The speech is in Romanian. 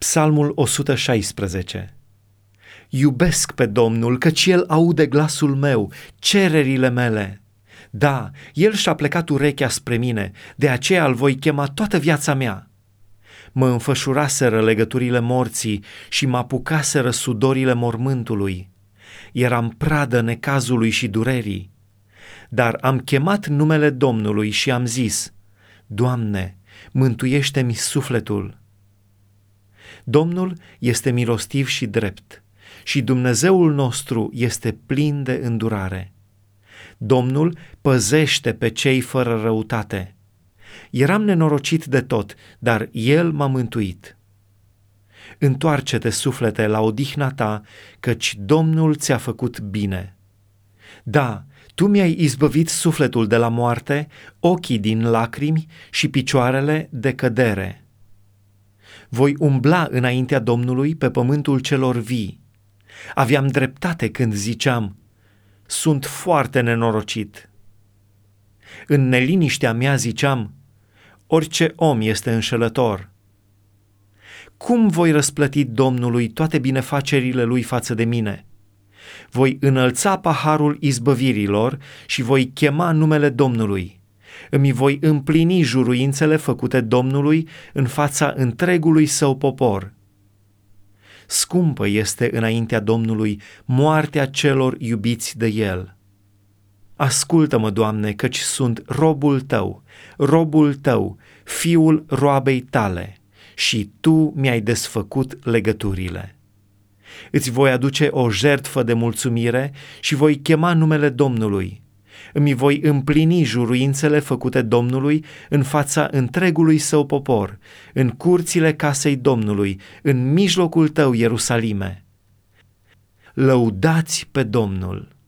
Psalmul 116 Iubesc pe Domnul, căci El aude glasul meu, cererile mele. Da, El și-a plecat urechea spre mine, de aceea îl voi chema toată viața mea. Mă înfășuraseră legăturile morții și mă apucaseră sudorile mormântului. Eram pradă necazului și durerii. Dar am chemat numele Domnului și am zis, Doamne, mântuiește-mi sufletul. Domnul este milostiv și drept și Dumnezeul nostru este plin de îndurare. Domnul păzește pe cei fără răutate. Eram nenorocit de tot, dar El m-a mântuit. Întoarce-te, suflete, la odihna ta, căci Domnul ți-a făcut bine. Da, tu mi-ai izbăvit sufletul de la moarte, ochii din lacrimi și picioarele de cădere. Voi umbla înaintea Domnului pe pământul celor vii. Aveam dreptate când ziceam, sunt foarte nenorocit. În neliniștea mea ziceam, orice om este înșelător. Cum voi răsplăti Domnului toate binefacerile lui față de mine? Voi înălța paharul izbăvirilor și voi chema numele Domnului. Îmi voi împlini juruințele făcute Domnului în fața întregului său popor. Scumpă este înaintea Domnului moartea celor iubiți de El. Ascultă-mă, Doamne, căci sunt robul Tău, robul Tău, fiul roabei Tale, și Tu mi-ai desfăcut legăturile. Îți voi aduce o jertfă de mulțumire și voi chema numele Domnului. Îmi voi împlini juruințele făcute Domnului în fața întregului său popor, în curțile casei Domnului, în mijlocul tău, Ierusalime. Lăudați pe Domnul!